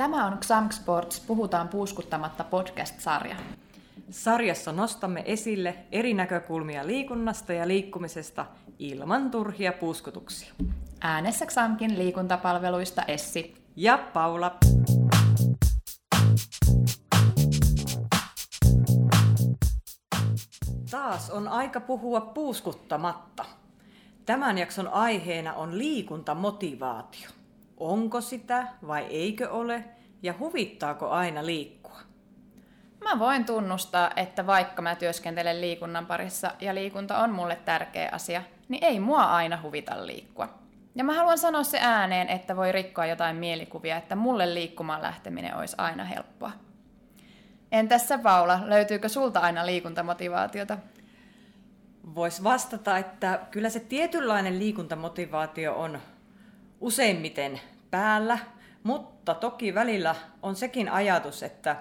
Tämä on Xamk Sports Puhutaan puuskuttamatta podcast-sarja. Sarjassa nostamme esille eri näkökulmia liikunnasta ja liikkumisesta ilman turhia puuskutuksia. Äänessä Xamkin liikuntapalveluista Essi ja Paula. Taas on aika puhua puuskuttamatta. Tämän jakson aiheena on liikuntamotivaatio. Onko sitä vai eikö ole ja huvittaako aina liikkua? Mä voin tunnustaa, että vaikka mä työskentelen liikunnan parissa ja liikunta on mulle tärkeä asia, niin ei mua aina huvita liikkua. Ja mä haluan sanoa se ääneen, että voi rikkoa jotain mielikuvia, että mulle liikkumaan lähteminen olisi aina helppoa. Entäs sä Paula, löytyykö sulta aina liikuntamotivaatiota? Voisi vastata, että kyllä se tietynlainen liikuntamotivaatio on useimmiten päällä, mutta toki välillä on sekin ajatus, että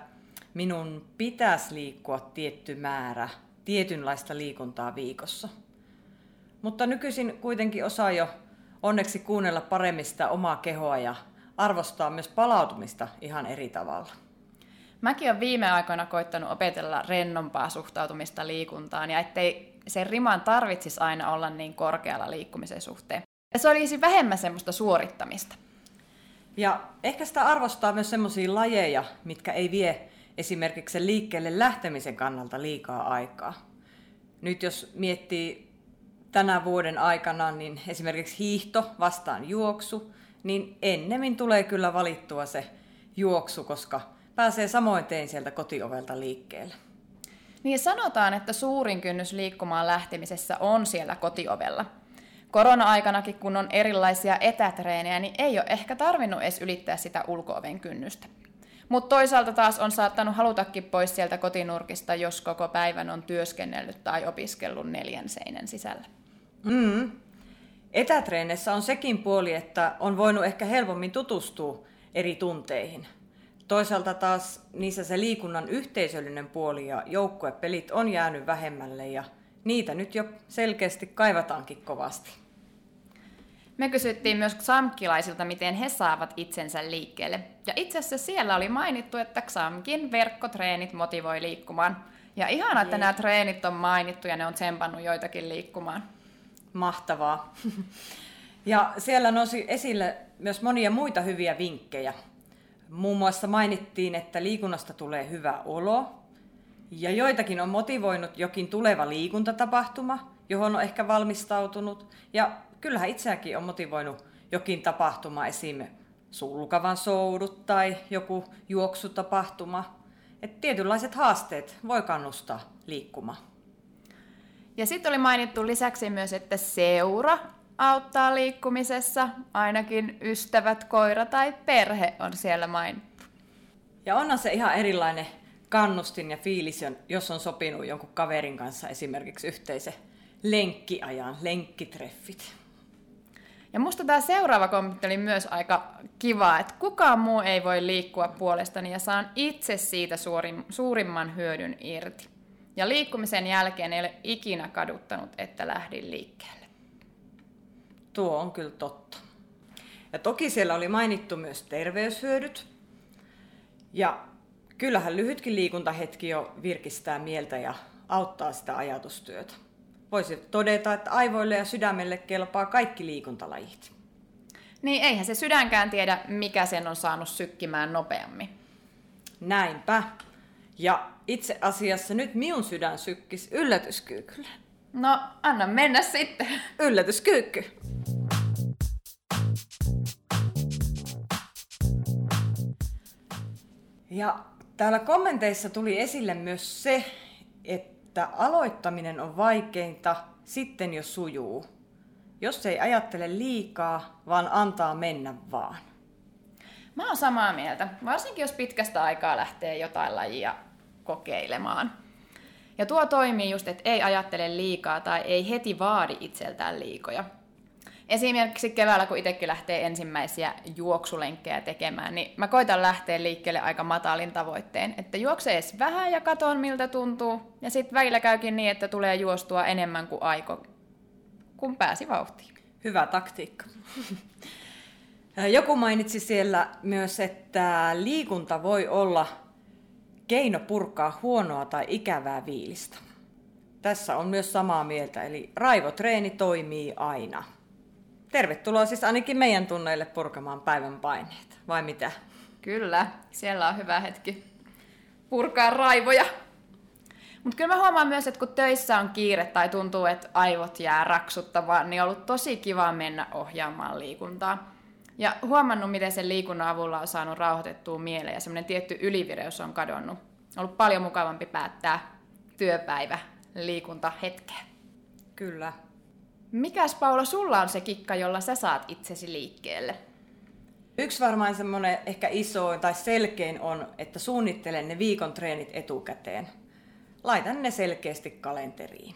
minun pitäisi liikkua tietty määrä tietynlaista liikuntaa viikossa. Mutta nykyisin kuitenkin osaa jo onneksi kuunnella paremmin sitä omaa kehoa ja arvostaa myös palautumista ihan eri tavalla. Mäkin olen viime aikoina koittanut opetella rennompaa suhtautumista liikuntaan ja ettei sen riman tarvitsisi aina olla niin korkealla liikkumisen suhteen. Ja se olisi vähemmän semmoista suorittamista. Ja ehkä sitä arvostaa myös semmoisia lajeja, mitkä ei vie esimerkiksi sen liikkeelle lähtemisen kannalta liikaa aikaa. Nyt jos miettii tänä vuoden aikana, niin esimerkiksi hiihto vastaan juoksu, niin ennemmin tulee kyllä valittua se juoksu, koska pääsee samoin tein sieltä kotiovelta liikkeelle. Niin sanotaan, että suurin kynnys liikkumaan lähtemisessä on siellä kotiovella. Korona-aikanakin, kun on erilaisia etätreenejä, niin ei ole ehkä tarvinnut edes ylittää sitä ulkooven kynnystä. Mutta toisaalta taas on saattanut halutakin pois sieltä kotinurkista, jos koko päivän on työskennellyt tai opiskellut neljän seinän sisällä. Mm. Etätreeneissä on sekin puoli, että on voinut ehkä helpommin tutustua eri tunteihin. Toisaalta taas niissä se liikunnan yhteisöllinen puoli ja joukkuepelit on jäänyt vähemmälle ja niitä nyt jo selkeästi kaivataankin kovasti. Me kysyttiin myös Xamkilaisilta, miten he saavat itsensä liikkeelle. Ja itse asiassa siellä oli mainittu, että Xamkin verkkotreenit motivoi liikkumaan. Ja ihana, että nämä treenit on mainittu ja ne on tsempannut joitakin liikkumaan. Mahtavaa. Ja siellä nousi esille myös monia muita hyviä vinkkejä. Muun muassa mainittiin, että liikunnasta tulee hyvä olo, ja joitakin on motivoinut jokin tuleva liikuntatapahtuma, johon on ehkä valmistautunut. Ja kyllähän itseäkin on motivoinut jokin tapahtuma, esim. sulkavan soudut tai joku juoksutapahtuma. Et tietynlaiset haasteet voi kannustaa liikkumaan. Ja sitten oli mainittu lisäksi myös, että seura auttaa liikkumisessa. Ainakin ystävät, koira tai perhe on siellä mainittu. Ja onhan se ihan erilainen kannustin ja fiilis, jos on sopinut jonkun kaverin kanssa esimerkiksi yhteisen lenkkiajan, lenkkitreffit. Ja musta tämä seuraava kommentti oli myös aika kiva, että kukaan muu ei voi liikkua puolestani ja saan itse siitä suurin, suurimman hyödyn irti. Ja liikkumisen jälkeen ei ole ikinä kaduttanut, että lähdin liikkeelle. Tuo on kyllä totta. Ja toki siellä oli mainittu myös terveyshyödyt. Ja kyllähän lyhytkin liikuntahetki jo virkistää mieltä ja auttaa sitä ajatustyötä. Voisi todeta, että aivoille ja sydämelle kelpaa kaikki liikuntalajit. Niin eihän se sydänkään tiedä, mikä sen on saanut sykkimään nopeammin. Näinpä. Ja itse asiassa nyt minun sydän sykkis yllätyskyykyllä. No, anna mennä sitten. Yllätyskyykky. Ja täällä kommenteissa tuli esille myös se, että aloittaminen on vaikeinta sitten jos sujuu. Jos ei ajattele liikaa, vaan antaa mennä vaan. Mä oon samaa mieltä, varsinkin jos pitkästä aikaa lähtee jotain lajia kokeilemaan. Ja tuo toimii just, että ei ajattele liikaa tai ei heti vaadi itseltään liikoja. Esimerkiksi keväällä, kun itsekin lähtee ensimmäisiä juoksulenkkejä tekemään, niin mä koitan lähteä liikkeelle aika matalin tavoitteen, että juoksee edes vähän ja katon miltä tuntuu, ja sitten välillä käykin niin, että tulee juostua enemmän kuin aiko, kun pääsi vauhtiin. Hyvä taktiikka. Joku mainitsi siellä myös, että liikunta voi olla keino purkaa huonoa tai ikävää viilistä. Tässä on myös samaa mieltä, eli raivotreeni toimii aina. Tervetuloa siis ainakin meidän tunneille purkamaan päivän paineet, vai mitä? Kyllä, siellä on hyvä hetki purkaa raivoja. Mutta kyllä mä huomaan myös, että kun töissä on kiire tai tuntuu, että aivot jää raksuttamaan, niin on ollut tosi kiva mennä ohjaamaan liikuntaa. Ja huomannut, miten sen liikunnan avulla on saanut rauhoitettua mieleen ja semmoinen tietty ylivireys on kadonnut. On ollut paljon mukavampi päättää työpäivä liikunta hetkeen. Kyllä. Mikäs Paula, sulla on se kikka, jolla sä saat itsesi liikkeelle? Yksi varmaan semmoinen ehkä iso tai selkein on, että suunnittelen ne viikon treenit etukäteen. Laitan ne selkeästi kalenteriin.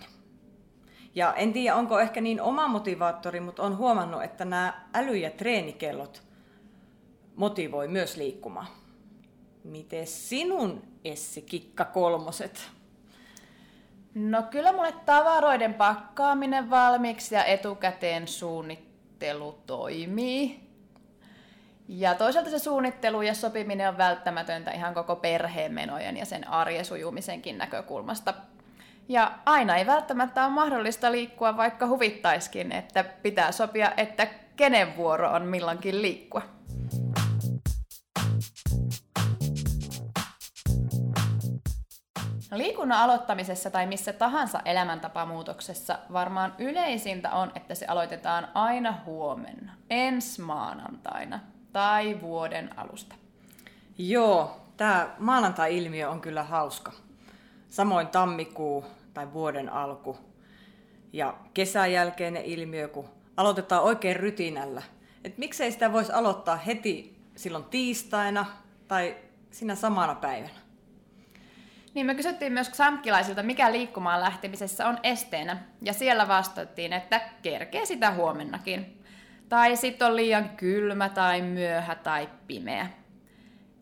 Ja en tiedä, onko ehkä niin oma motivaattori, mutta on huomannut, että nämä äly- ja treenikellot motivoi myös liikkumaan. Miten sinun Essi Kikka kolmoset? No kyllä mulle tavaroiden pakkaaminen valmiiksi ja etukäteen suunnittelu toimii. Ja toisaalta se suunnittelu ja sopiminen on välttämätöntä ihan koko perheen menojen ja sen arjen sujumisenkin näkökulmasta. Ja aina ei välttämättä ole mahdollista liikkua, vaikka huvittaiskin, että pitää sopia, että kenen vuoro on milloinkin liikkua. Liikunnan aloittamisessa tai missä tahansa elämäntapamuutoksessa varmaan yleisintä on, että se aloitetaan aina huomenna, ensi maanantaina tai vuoden alusta. Joo, tämä maanantai-ilmiö on kyllä hauska. Samoin tammikuu tai vuoden alku. Ja kesän jälkeinen ilmiö, kun aloitetaan oikein rytinällä. Et miksei sitä voisi aloittaa heti silloin tiistaina tai siinä samana päivänä? Niin me kysyttiin myös samkkilaisilta, mikä liikkumaan lähtemisessä on esteenä, ja siellä vastattiin, että kerkee sitä huomennakin. Tai sitten on liian kylmä tai myöhä tai pimeä.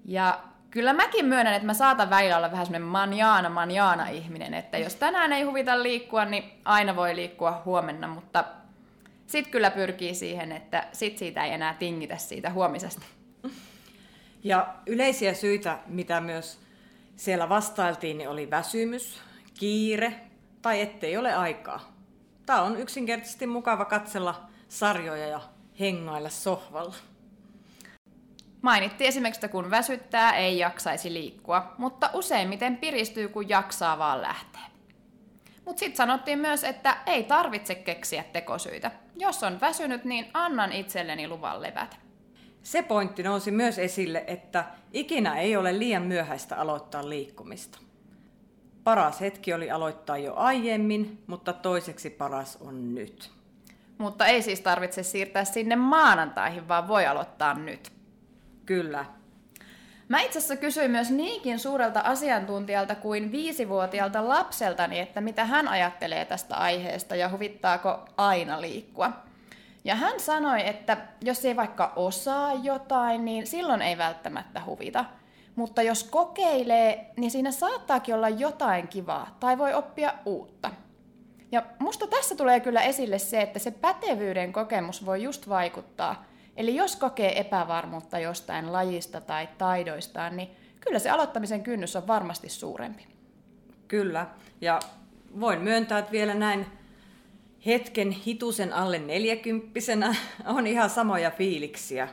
Ja kyllä mäkin myönnän, että mä saatan välillä olla vähän semmoinen manjaana, manjaana ihminen, että jos tänään ei huvita liikkua, niin aina voi liikkua huomenna, mutta sitten kyllä pyrkii siihen, että sit siitä ei enää tingitä siitä huomisesta. Ja yleisiä syitä, mitä myös siellä vastailtiin, niin oli väsymys, kiire tai ettei ole aikaa. Tämä on yksinkertaisesti mukava katsella sarjoja ja hengailla sohvalla. Mainittiin esimerkiksi, että kun väsyttää, ei jaksaisi liikkua, mutta useimmiten piristyy, kun jaksaa vaan lähteä. Mutta sitten sanottiin myös, että ei tarvitse keksiä tekosyitä. Jos on väsynyt, niin annan itselleni luvan levätä. Se pointti nousi myös esille, että ikinä ei ole liian myöhäistä aloittaa liikkumista. Paras hetki oli aloittaa jo aiemmin, mutta toiseksi paras on nyt. Mutta ei siis tarvitse siirtää sinne maanantaihin, vaan voi aloittaa nyt. Kyllä. Mä itse asiassa kysyin myös niinkin suurelta asiantuntijalta kuin viisivuotiaalta lapseltani, että mitä hän ajattelee tästä aiheesta ja huvittaako aina liikkua. Ja hän sanoi, että jos ei vaikka osaa jotain, niin silloin ei välttämättä huvita. Mutta jos kokeilee, niin siinä saattaakin olla jotain kivaa tai voi oppia uutta. Ja musta tässä tulee kyllä esille se, että se pätevyyden kokemus voi just vaikuttaa. Eli jos kokee epävarmuutta jostain lajista tai taidoistaan, niin kyllä se aloittamisen kynnys on varmasti suurempi. Kyllä, ja voin myöntää, että vielä näin hetken hitusen alle neljäkymppisenä on ihan samoja fiiliksiä.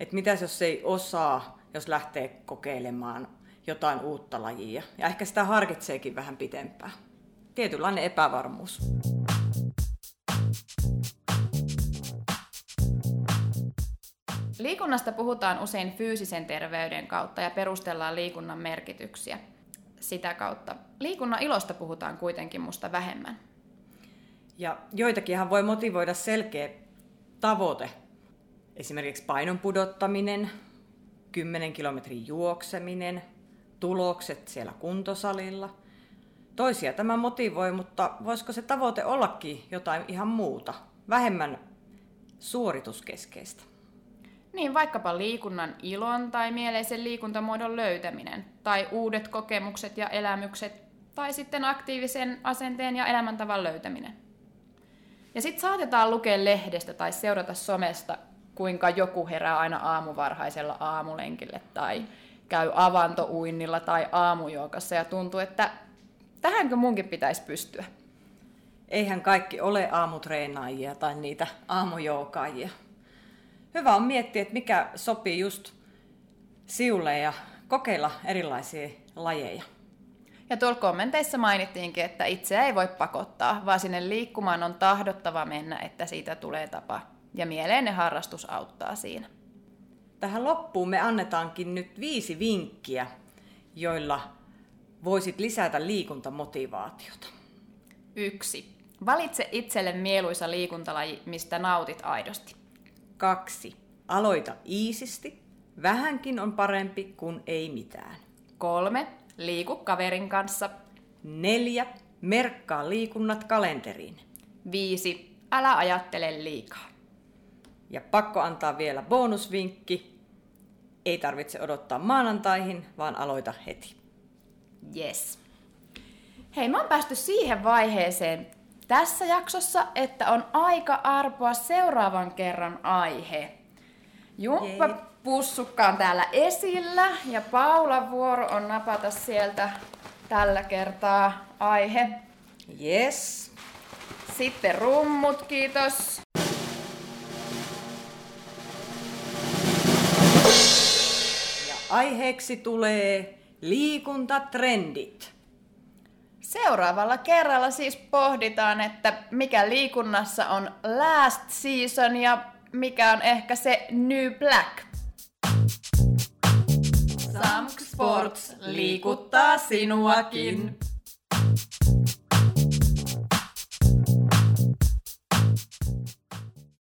Että mitäs jos ei osaa, jos lähtee kokeilemaan jotain uutta lajia. Ja ehkä sitä harkitseekin vähän pitempään. Tietynlainen epävarmuus. Liikunnasta puhutaan usein fyysisen terveyden kautta ja perustellaan liikunnan merkityksiä sitä kautta. Liikunnan ilosta puhutaan kuitenkin musta vähemmän. Ja joitakinhan voi motivoida selkeä tavoite. Esimerkiksi painon pudottaminen, 10 kilometrin juokseminen, tulokset siellä kuntosalilla. Toisia tämä motivoi, mutta voisiko se tavoite ollakin jotain ihan muuta, vähemmän suorituskeskeistä? Niin, vaikkapa liikunnan ilon tai mieleisen liikuntamuodon löytäminen, tai uudet kokemukset ja elämykset, tai sitten aktiivisen asenteen ja elämäntavan löytäminen. Ja sitten saatetaan lukea lehdestä tai seurata somesta kuinka joku herää aina aamuvarhaisella aamulenkille tai käy avantouinnilla tai aamujoukassa ja tuntuu, että tähänkö munkin pitäisi pystyä. Eihän kaikki ole aamutreenaajia tai niitä aamujoukaajia. Hyvä on miettiä, että mikä sopii just siulle ja kokeilla erilaisia lajeja. Ja tuolla kommenteissa mainittiinkin, että itse ei voi pakottaa, vaan sinne liikkumaan on tahdottava mennä, että siitä tulee tapa. Ja mieleinen harrastus auttaa siinä. Tähän loppuun me annetaankin nyt viisi vinkkiä, joilla voisit lisätä liikuntamotivaatiota. Yksi. Valitse itselle mieluisa liikuntalaji, mistä nautit aidosti. Kaksi. Aloita iisisti. Vähänkin on parempi kuin ei mitään. Kolme. Liiku kaverin kanssa. Neljä. Merkkaa liikunnat kalenteriin. Viisi. Älä ajattele liikaa. Ja pakko antaa vielä bonusvinkki. Ei tarvitse odottaa maanantaihin, vaan aloita heti. Yes. Hei, mä oon päästy siihen vaiheeseen tässä jaksossa, että on aika arpoa seuraavan kerran aihe. Jumppa Jee. Pussukka on täällä esillä ja Paula vuoro on napata sieltä tällä kertaa aihe. Yes. Sitten rummut, kiitos. Ja aiheeksi tulee liikuntatrendit. Seuraavalla kerralla siis pohditaan, että mikä liikunnassa on last season ja mikä on ehkä se new black. Sports liikuttaa sinuakin.